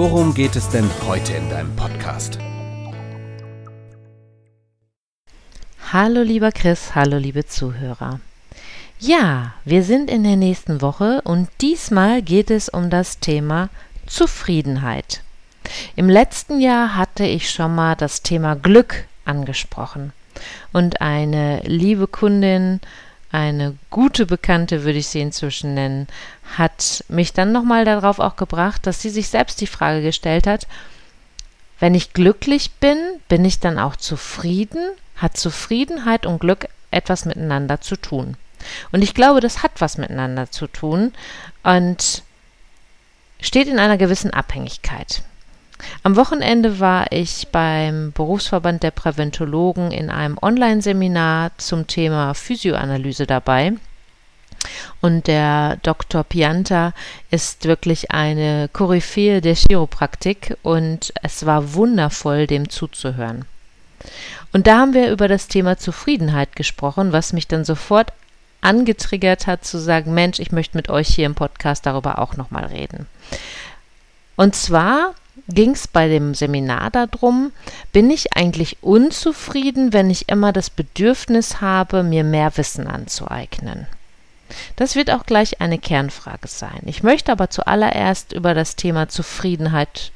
worum geht es denn heute in deinem Podcast? Hallo lieber Chris, hallo liebe Zuhörer. Ja, wir sind in der nächsten Woche und diesmal geht es um das Thema Zufriedenheit. Im letzten Jahr hatte ich schon mal das Thema Glück angesprochen und eine liebe Kundin, eine gute Bekannte würde ich sie inzwischen nennen, hat mich dann nochmal darauf auch gebracht, dass sie sich selbst die Frage gestellt hat, wenn ich glücklich bin, bin ich dann auch zufrieden? Hat Zufriedenheit und Glück etwas miteinander zu tun? Und ich glaube, das hat was miteinander zu tun und steht in einer gewissen Abhängigkeit. Am Wochenende war ich beim Berufsverband der Präventologen in einem Online-Seminar zum Thema Physioanalyse dabei. Und der Dr. Pianta ist wirklich eine Koryphäe der Chiropraktik und es war wundervoll, dem zuzuhören. Und da haben wir über das Thema Zufriedenheit gesprochen, was mich dann sofort angetriggert hat zu sagen, Mensch, ich möchte mit euch hier im Podcast darüber auch nochmal reden. Und zwar ging es bei dem Seminar darum, bin ich eigentlich unzufrieden, wenn ich immer das Bedürfnis habe, mir mehr Wissen anzueignen? Das wird auch gleich eine Kernfrage sein. Ich möchte aber zuallererst über das Thema Zufriedenheit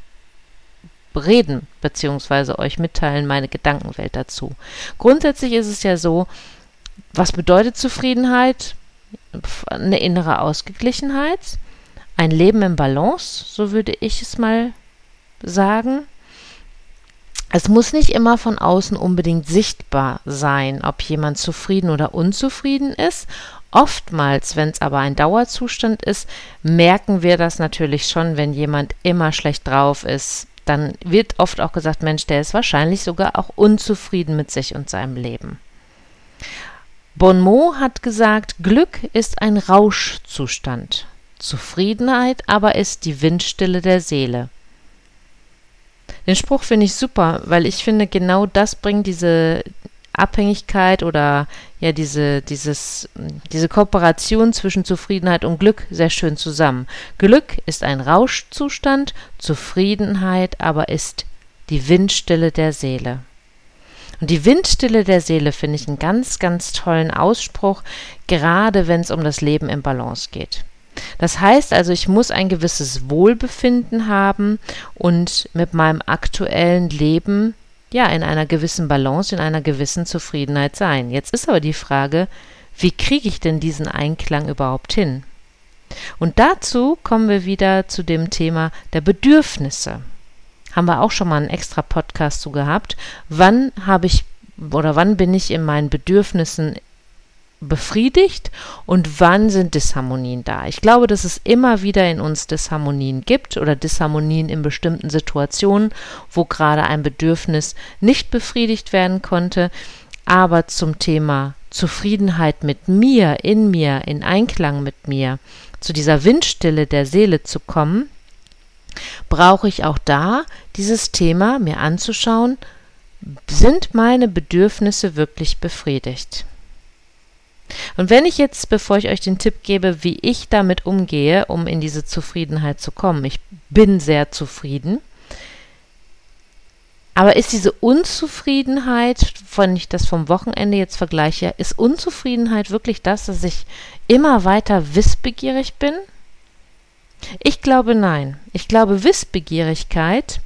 reden, beziehungsweise euch mitteilen meine Gedankenwelt dazu. Grundsätzlich ist es ja so, was bedeutet Zufriedenheit? Eine innere Ausgeglichenheit, ein Leben im Balance, so würde ich es mal sagen. Es muss nicht immer von außen unbedingt sichtbar sein, ob jemand zufrieden oder unzufrieden ist. Oftmals, wenn es aber ein Dauerzustand ist, merken wir das natürlich schon, wenn jemand immer schlecht drauf ist. Dann wird oft auch gesagt, Mensch, der ist wahrscheinlich sogar auch unzufrieden mit sich und seinem Leben. Bonmot hat gesagt, Glück ist ein Rauschzustand, Zufriedenheit aber ist die Windstille der Seele. Den Spruch finde ich super, weil ich finde, genau das bringt diese Abhängigkeit oder ja diese, dieses, diese Kooperation zwischen Zufriedenheit und Glück sehr schön zusammen. Glück ist ein Rauschzustand, Zufriedenheit aber ist die Windstille der Seele. Und die Windstille der Seele finde ich einen ganz, ganz tollen Ausspruch, gerade wenn es um das Leben im Balance geht. Das heißt also, ich muss ein gewisses Wohlbefinden haben und mit meinem aktuellen Leben ja in einer gewissen Balance, in einer gewissen Zufriedenheit sein. Jetzt ist aber die Frage, wie kriege ich denn diesen Einklang überhaupt hin? Und dazu kommen wir wieder zu dem Thema der Bedürfnisse haben wir auch schon mal einen extra Podcast zu gehabt. Wann habe ich oder wann bin ich in meinen Bedürfnissen befriedigt und wann sind Disharmonien da. Ich glaube, dass es immer wieder in uns Disharmonien gibt oder Disharmonien in bestimmten Situationen, wo gerade ein Bedürfnis nicht befriedigt werden konnte. Aber zum Thema Zufriedenheit mit mir, in mir, in Einklang mit mir, zu dieser Windstille der Seele zu kommen, brauche ich auch da dieses Thema mir anzuschauen, sind meine Bedürfnisse wirklich befriedigt? Und wenn ich jetzt, bevor ich euch den Tipp gebe, wie ich damit umgehe, um in diese Zufriedenheit zu kommen, ich bin sehr zufrieden, aber ist diese Unzufriedenheit, wenn ich das vom Wochenende jetzt vergleiche, ist Unzufriedenheit wirklich das, dass ich immer weiter wissbegierig bin? Ich glaube nein. Ich glaube, Wissbegierigkeit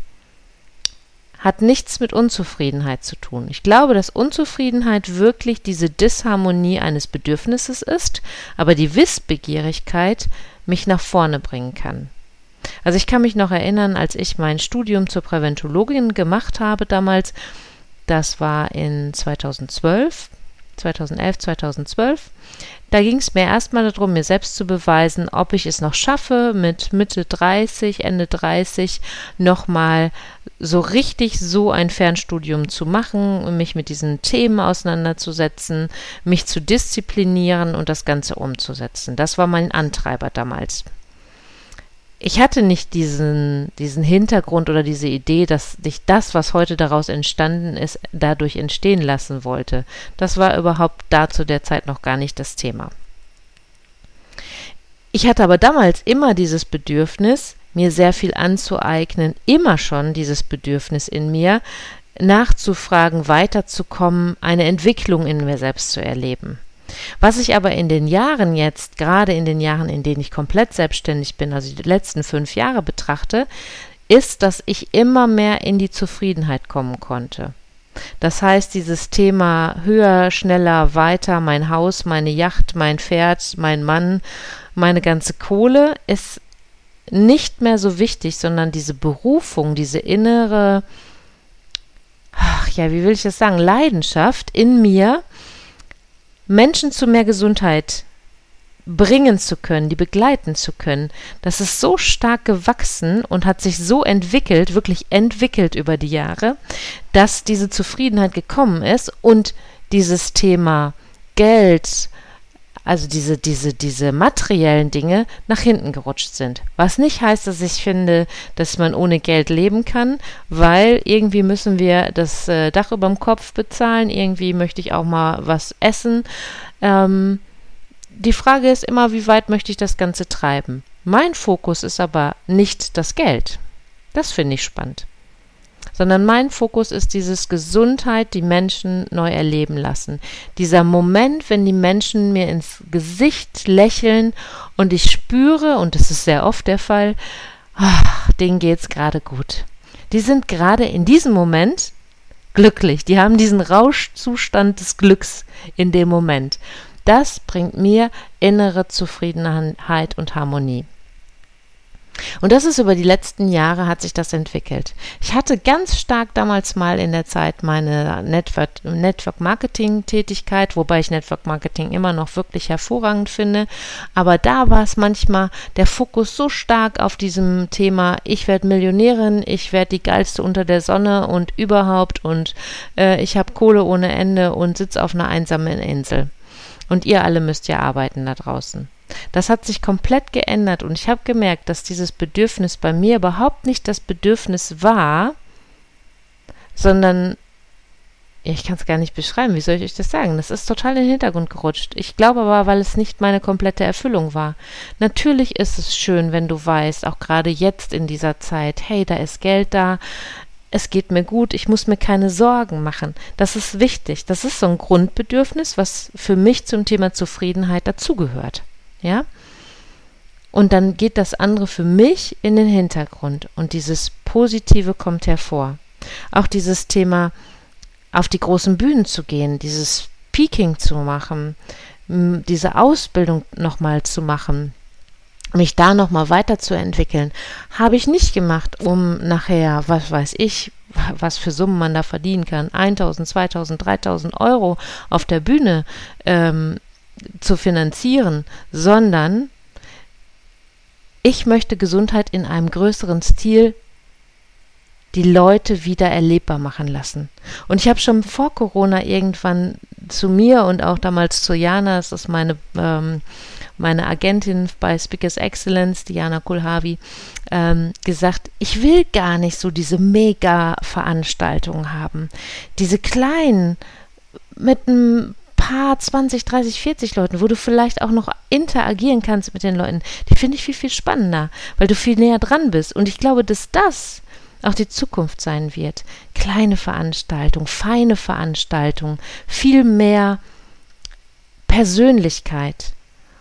hat nichts mit Unzufriedenheit zu tun. Ich glaube, dass Unzufriedenheit wirklich diese Disharmonie eines Bedürfnisses ist, aber die Wissbegierigkeit mich nach vorne bringen kann. Also ich kann mich noch erinnern, als ich mein Studium zur Präventologin gemacht habe damals, das war in 2012, 2011, 2012. Da ging es mir erstmal darum, mir selbst zu beweisen, ob ich es noch schaffe, mit Mitte 30, Ende 30 nochmal so richtig so ein Fernstudium zu machen, mich mit diesen Themen auseinanderzusetzen, mich zu disziplinieren und das Ganze umzusetzen. Das war mein Antreiber damals ich hatte nicht diesen, diesen Hintergrund oder diese Idee, dass ich das, was heute daraus entstanden ist, dadurch entstehen lassen wollte. Das war überhaupt da zu der Zeit noch gar nicht das Thema. Ich hatte aber damals immer dieses Bedürfnis, mir sehr viel anzueignen, immer schon dieses Bedürfnis in mir, nachzufragen, weiterzukommen, eine Entwicklung in mir selbst zu erleben. Was ich aber in den Jahren jetzt, gerade in den Jahren, in denen ich komplett selbstständig bin, also die letzten fünf Jahre betrachte, ist, dass ich immer mehr in die Zufriedenheit kommen konnte. Das heißt, dieses Thema höher, schneller, weiter, mein Haus, meine Yacht, mein Pferd, mein Mann, meine ganze Kohle ist nicht mehr so wichtig, sondern diese Berufung, diese innere, ach ja, wie will ich das sagen, Leidenschaft in mir, Menschen zu mehr Gesundheit bringen zu können, die begleiten zu können, das ist so stark gewachsen und hat sich so entwickelt, wirklich entwickelt über die Jahre, dass diese Zufriedenheit gekommen ist und dieses Thema Geld, also diese, diese, diese materiellen Dinge nach hinten gerutscht sind. Was nicht heißt, dass ich finde, dass man ohne Geld leben kann, weil irgendwie müssen wir das äh, Dach über dem Kopf bezahlen, irgendwie möchte ich auch mal was essen. Ähm, die Frage ist immer, wie weit möchte ich das Ganze treiben? Mein Fokus ist aber nicht das Geld. Das finde ich spannend sondern mein Fokus ist dieses Gesundheit, die Menschen neu erleben lassen. Dieser Moment, wenn die Menschen mir ins Gesicht lächeln und ich spüre, und das ist sehr oft der Fall, ach, denen geht's gerade gut. Die sind gerade in diesem Moment glücklich. Die haben diesen Rauschzustand des Glücks in dem Moment. Das bringt mir innere Zufriedenheit und Harmonie. Und das ist über die letzten Jahre hat sich das entwickelt. Ich hatte ganz stark damals mal in der Zeit meine Network, Network Marketing Tätigkeit, wobei ich Network Marketing immer noch wirklich hervorragend finde. Aber da war es manchmal der Fokus so stark auf diesem Thema, ich werde Millionärin, ich werde die geilste unter der Sonne und überhaupt und äh, ich habe Kohle ohne Ende und sitze auf einer einsamen Insel. Und ihr alle müsst ja arbeiten da draußen. Das hat sich komplett geändert und ich habe gemerkt, dass dieses Bedürfnis bei mir überhaupt nicht das Bedürfnis war, sondern ich kann es gar nicht beschreiben, wie soll ich euch das sagen? Das ist total in den Hintergrund gerutscht. Ich glaube aber, weil es nicht meine komplette Erfüllung war. Natürlich ist es schön, wenn du weißt, auch gerade jetzt in dieser Zeit, hey, da ist Geld da, es geht mir gut, ich muss mir keine Sorgen machen. Das ist wichtig. Das ist so ein Grundbedürfnis, was für mich zum Thema Zufriedenheit dazugehört. Ja? Und dann geht das andere für mich in den Hintergrund und dieses Positive kommt hervor. Auch dieses Thema, auf die großen Bühnen zu gehen, dieses Speaking zu machen, diese Ausbildung nochmal zu machen, mich da nochmal weiterzuentwickeln, habe ich nicht gemacht, um nachher, was weiß ich, was für Summen man da verdienen kann, 1000, 2000, 3000 Euro auf der Bühne ähm, zu finanzieren, sondern ich möchte Gesundheit in einem größeren Stil die Leute wieder erlebbar machen lassen. Und ich habe schon vor Corona irgendwann zu mir und auch damals zu Jana, das ist meine, ähm, meine Agentin bei Speakers Excellence, Diana Kulhavi, ähm, gesagt, ich will gar nicht so diese Mega-Veranstaltungen haben. Diese kleinen mit einem paar 20, 30, 40 Leuten, wo du vielleicht auch noch interagieren kannst mit den Leuten, die finde ich viel, viel spannender, weil du viel näher dran bist. Und ich glaube, dass das auch die Zukunft sein wird. Kleine Veranstaltungen, feine Veranstaltungen, viel mehr Persönlichkeit.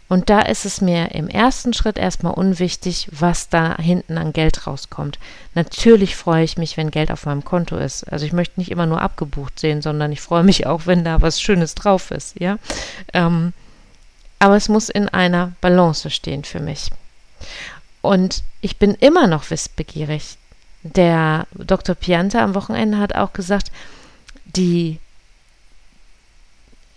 Und da ist es mir im ersten Schritt erstmal unwichtig, was da hinten an Geld rauskommt. Natürlich freue ich mich, wenn Geld auf meinem Konto ist. Also ich möchte nicht immer nur abgebucht sehen, sondern ich freue mich auch, wenn da was Schönes drauf ist, ja. Ähm, aber es muss in einer Balance stehen für mich. Und ich bin immer noch wissbegierig. Der Dr. Pianta am Wochenende hat auch gesagt, die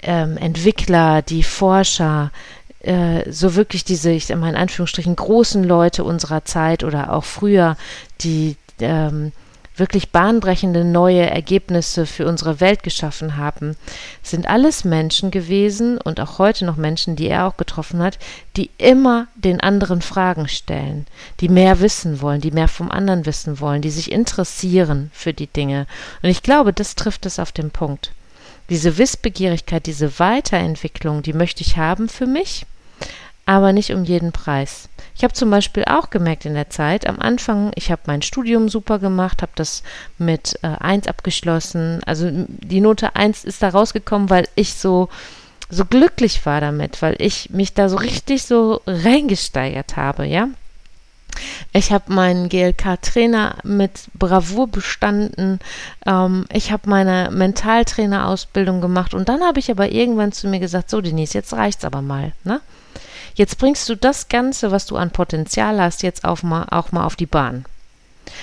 ähm, Entwickler, die Forscher, äh, so wirklich diese, ich sag mal in Anführungsstrichen, großen Leute unserer Zeit oder auch früher, die ähm, wirklich bahnbrechende neue Ergebnisse für unsere Welt geschaffen haben, sind alles Menschen gewesen und auch heute noch Menschen, die er auch getroffen hat, die immer den anderen Fragen stellen, die mehr wissen wollen, die mehr vom anderen wissen wollen, die sich interessieren für die Dinge. Und ich glaube, das trifft es auf den Punkt. Diese Wissbegierigkeit, diese Weiterentwicklung, die möchte ich haben für mich, aber nicht um jeden Preis. Ich habe zum Beispiel auch gemerkt in der Zeit, am Anfang, ich habe mein Studium super gemacht, habe das mit äh, 1 abgeschlossen. Also die Note 1 ist da rausgekommen, weil ich so, so glücklich war damit, weil ich mich da so richtig so reingesteigert habe, ja. Ich habe meinen GLK-Trainer mit Bravour bestanden. Ähm, ich habe meine Mentaltrainerausbildung gemacht und dann habe ich aber irgendwann zu mir gesagt: So, Denise, jetzt reicht's aber mal. Ne? Jetzt bringst du das Ganze, was du an Potenzial hast, jetzt auch mal, auch mal auf die Bahn.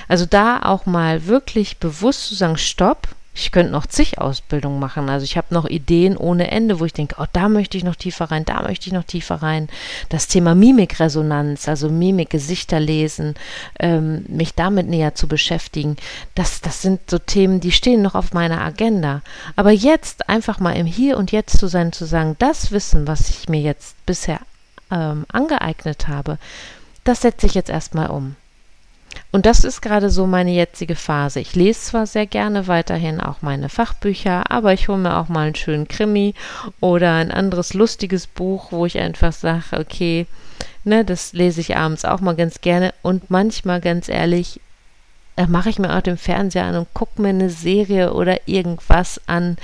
Also da auch mal wirklich bewusst zu sagen, stopp, ich könnte noch zig Ausbildungen machen. Also ich habe noch Ideen ohne Ende, wo ich denke, oh, da möchte ich noch tiefer rein, da möchte ich noch tiefer rein. Das Thema Mimikresonanz, also Mimik, Gesichter lesen, ähm, mich damit näher zu beschäftigen, das, das sind so Themen, die stehen noch auf meiner Agenda. Aber jetzt einfach mal im Hier und Jetzt zu sein, zu sagen, das Wissen, was ich mir jetzt bisher ähm, angeeignet habe, das setze ich jetzt erstmal um. Und das ist gerade so meine jetzige Phase. Ich lese zwar sehr gerne weiterhin auch meine Fachbücher, aber ich hole mir auch mal einen schönen Krimi oder ein anderes lustiges Buch, wo ich einfach sage, okay, ne, das lese ich abends auch mal ganz gerne und manchmal ganz ehrlich, da mache ich mir auch den Fernseher an und gucke mir eine Serie oder irgendwas an,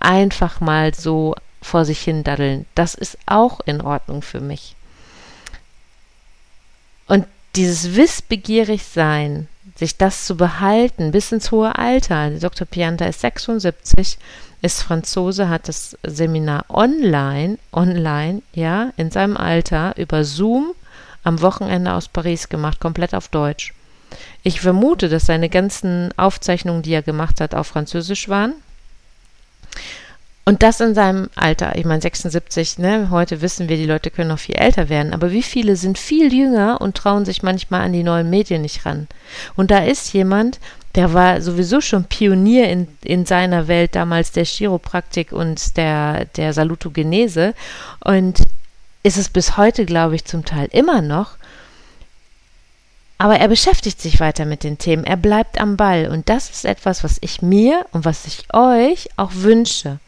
einfach mal so vor sich hin daddeln. Das ist auch in Ordnung für mich. Und dieses wissbegierig sein, sich das zu behalten bis ins hohe Alter. Dr. Pianta ist 76, ist Franzose, hat das Seminar online, online, ja, in seinem Alter über Zoom am Wochenende aus Paris gemacht, komplett auf Deutsch. Ich vermute, dass seine ganzen Aufzeichnungen, die er gemacht hat, auf Französisch waren. Und das in seinem Alter. Ich meine, 76, ne? Heute wissen wir, die Leute können noch viel älter werden. Aber wie viele sind viel jünger und trauen sich manchmal an die neuen Medien nicht ran? Und da ist jemand, der war sowieso schon Pionier in, in seiner Welt, damals der Chiropraktik und der, der Salutogenese. Und ist es bis heute, glaube ich, zum Teil immer noch. Aber er beschäftigt sich weiter mit den Themen. Er bleibt am Ball. Und das ist etwas, was ich mir und was ich euch auch wünsche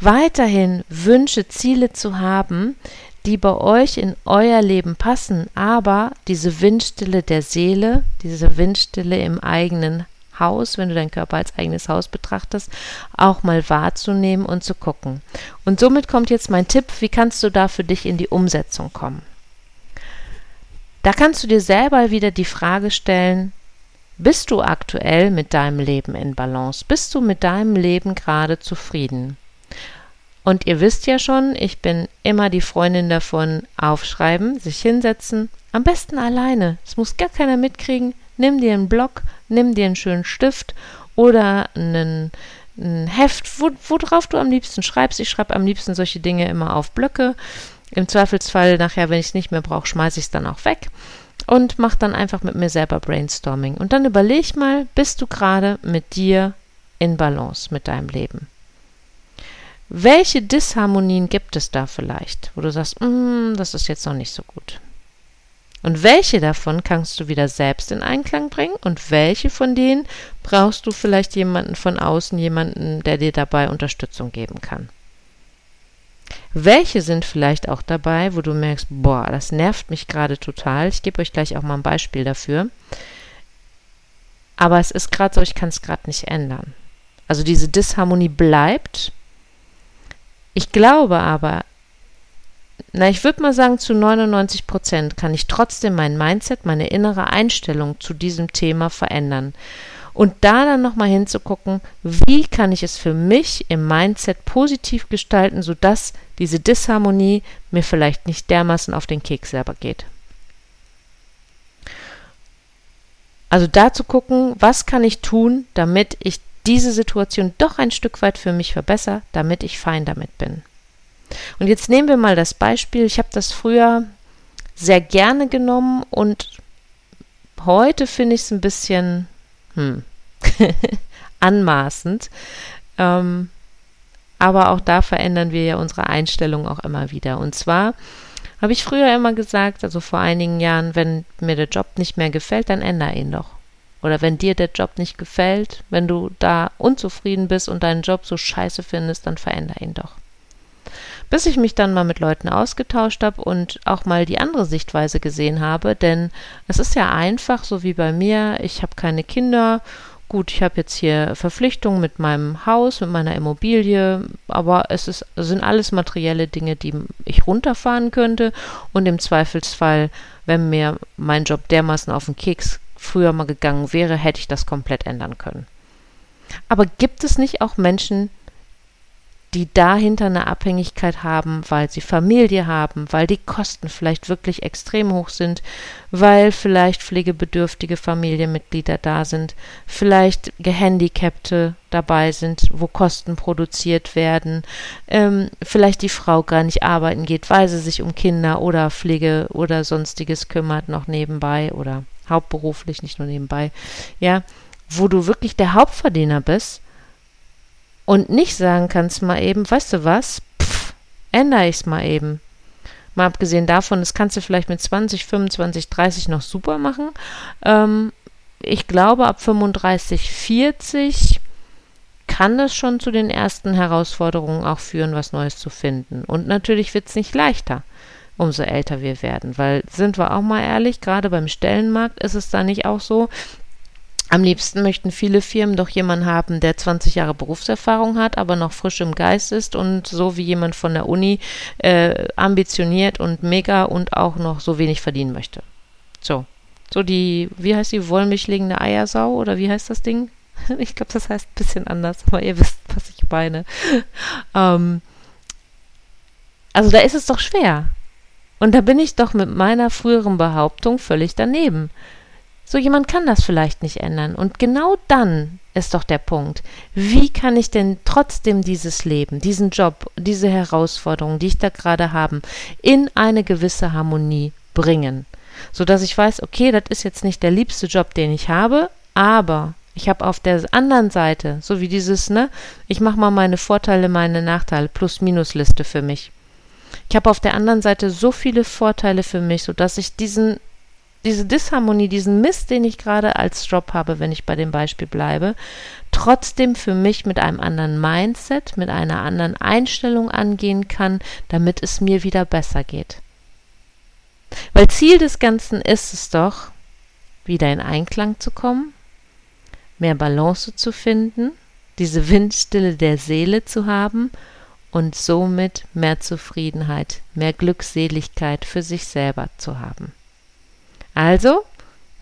weiterhin Wünsche, Ziele zu haben, die bei euch in euer Leben passen, aber diese Windstille der Seele, diese Windstille im eigenen Haus, wenn du deinen Körper als eigenes Haus betrachtest, auch mal wahrzunehmen und zu gucken. Und somit kommt jetzt mein Tipp, wie kannst du da für dich in die Umsetzung kommen? Da kannst du dir selber wieder die Frage stellen, bist du aktuell mit deinem Leben in Balance? Bist du mit deinem Leben gerade zufrieden? Und ihr wisst ja schon, ich bin immer die Freundin davon, aufschreiben, sich hinsetzen, am besten alleine. Es muss gar keiner mitkriegen. Nimm dir einen Block, nimm dir einen schönen Stift oder einen, ein Heft, wo, worauf du am liebsten schreibst. Ich schreibe am liebsten solche Dinge immer auf Blöcke. Im Zweifelsfall nachher, wenn ich es nicht mehr brauche, schmeiße ich es dann auch weg und mach dann einfach mit mir selber Brainstorming. Und dann überleg mal, bist du gerade mit dir in Balance mit deinem Leben? Welche Disharmonien gibt es da vielleicht, wo du sagst, mm, das ist jetzt noch nicht so gut? Und welche davon kannst du wieder selbst in Einklang bringen und welche von denen brauchst du vielleicht jemanden von außen, jemanden, der dir dabei Unterstützung geben kann? Welche sind vielleicht auch dabei, wo du merkst, boah, das nervt mich gerade total. Ich gebe euch gleich auch mal ein Beispiel dafür. Aber es ist gerade so, ich kann es gerade nicht ändern. Also diese Disharmonie bleibt, ich glaube aber, na, ich würde mal sagen, zu 99 Prozent kann ich trotzdem mein Mindset, meine innere Einstellung zu diesem Thema verändern. Und da dann nochmal hinzugucken, wie kann ich es für mich im Mindset positiv gestalten, sodass diese Disharmonie mir vielleicht nicht dermaßen auf den Keks selber geht. Also da zu gucken, was kann ich tun, damit ich diese Situation doch ein Stück weit für mich verbessere, damit ich fein damit bin. Und jetzt nehmen wir mal das Beispiel, ich habe das früher sehr gerne genommen und heute finde ich es ein bisschen hm, anmaßend. Ähm, aber auch da verändern wir ja unsere Einstellung auch immer wieder. Und zwar habe ich früher immer gesagt, also vor einigen Jahren, wenn mir der Job nicht mehr gefällt, dann ändere ihn doch. Oder wenn dir der Job nicht gefällt, wenn du da unzufrieden bist und deinen Job so scheiße findest, dann verändere ihn doch. Bis ich mich dann mal mit Leuten ausgetauscht habe und auch mal die andere Sichtweise gesehen habe, denn es ist ja einfach, so wie bei mir, ich habe keine Kinder gut, ich habe jetzt hier Verpflichtungen mit meinem Haus, mit meiner Immobilie, aber es ist, sind alles materielle Dinge, die ich runterfahren könnte und im Zweifelsfall, wenn mir mein Job dermaßen auf den Keks früher mal gegangen wäre, hätte ich das komplett ändern können. Aber gibt es nicht auch Menschen, die dahinter eine Abhängigkeit haben, weil sie Familie haben, weil die Kosten vielleicht wirklich extrem hoch sind, weil vielleicht pflegebedürftige Familienmitglieder da sind, vielleicht Gehandicapte dabei sind, wo Kosten produziert werden, ähm, vielleicht die Frau gar nicht arbeiten geht, weil sie sich um Kinder oder Pflege oder sonstiges kümmert, noch nebenbei oder hauptberuflich, nicht nur nebenbei, ja, wo du wirklich der Hauptverdiener bist und nicht sagen kannst mal eben, weißt du was, Pff, ändere ich es mal eben. Mal abgesehen davon, das kannst du vielleicht mit 20, 25, 30 noch super machen. Ähm, ich glaube, ab 35, 40 kann das schon zu den ersten Herausforderungen auch führen, was Neues zu finden. Und natürlich wird es nicht leichter, umso älter wir werden. Weil, sind wir auch mal ehrlich, gerade beim Stellenmarkt ist es da nicht auch so, am liebsten möchten viele Firmen doch jemanden haben, der 20 Jahre Berufserfahrung hat, aber noch frisch im Geist ist und so wie jemand von der Uni äh, ambitioniert und mega und auch noch so wenig verdienen möchte. So. So die, wie heißt die, wollmilchlegende Eiersau oder wie heißt das Ding? Ich glaube, das heißt ein bisschen anders, aber ihr wisst, was ich meine. ähm, also da ist es doch schwer. Und da bin ich doch mit meiner früheren Behauptung völlig daneben. So jemand kann das vielleicht nicht ändern. Und genau dann ist doch der Punkt. Wie kann ich denn trotzdem dieses Leben, diesen Job, diese Herausforderungen, die ich da gerade habe, in eine gewisse Harmonie bringen? Sodass ich weiß, okay, das ist jetzt nicht der liebste Job, den ich habe, aber ich habe auf der anderen Seite, so wie dieses, ne, ich mache mal meine Vorteile, meine Nachteile, Plus-Minus-Liste für mich. Ich habe auf der anderen Seite so viele Vorteile für mich, sodass ich diesen diese Disharmonie, diesen Mist, den ich gerade als Job habe, wenn ich bei dem Beispiel bleibe, trotzdem für mich mit einem anderen Mindset, mit einer anderen Einstellung angehen kann, damit es mir wieder besser geht. Weil Ziel des Ganzen ist es doch, wieder in Einklang zu kommen, mehr Balance zu finden, diese Windstille der Seele zu haben und somit mehr Zufriedenheit, mehr Glückseligkeit für sich selber zu haben. Also,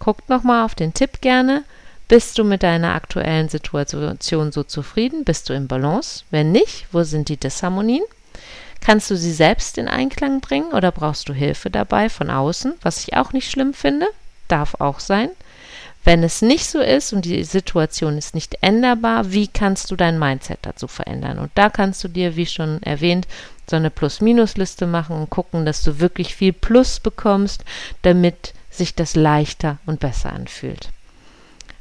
guckt nochmal auf den Tipp gerne. Bist du mit deiner aktuellen Situation so zufrieden? Bist du im Balance? Wenn nicht, wo sind die Disharmonien? Kannst du sie selbst in Einklang bringen oder brauchst du Hilfe dabei von außen, was ich auch nicht schlimm finde? Darf auch sein. Wenn es nicht so ist und die Situation ist nicht änderbar, wie kannst du dein Mindset dazu verändern? Und da kannst du dir, wie schon erwähnt, so eine Plus-Minus-Liste machen und gucken, dass du wirklich viel Plus bekommst, damit sich das leichter und besser anfühlt.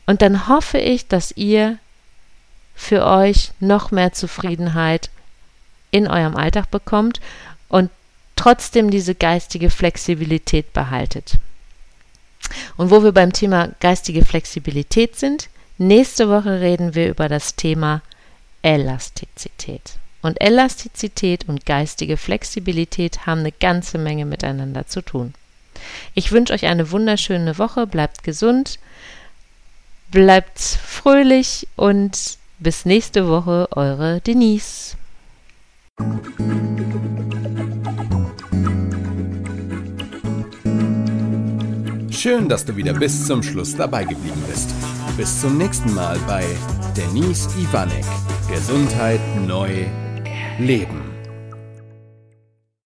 Und dann hoffe ich, dass ihr für euch noch mehr Zufriedenheit in eurem Alltag bekommt und trotzdem diese geistige Flexibilität behaltet. Und wo wir beim Thema geistige Flexibilität sind, nächste Woche reden wir über das Thema Elastizität. Und Elastizität und geistige Flexibilität haben eine ganze Menge miteinander zu tun. Ich wünsche euch eine wunderschöne Woche, bleibt gesund, bleibt fröhlich und bis nächste Woche, eure Denise. Schön, dass du wieder bis zum Schluss dabei geblieben bist. Bis zum nächsten Mal bei Denise Ivanek. Gesundheit neu leben.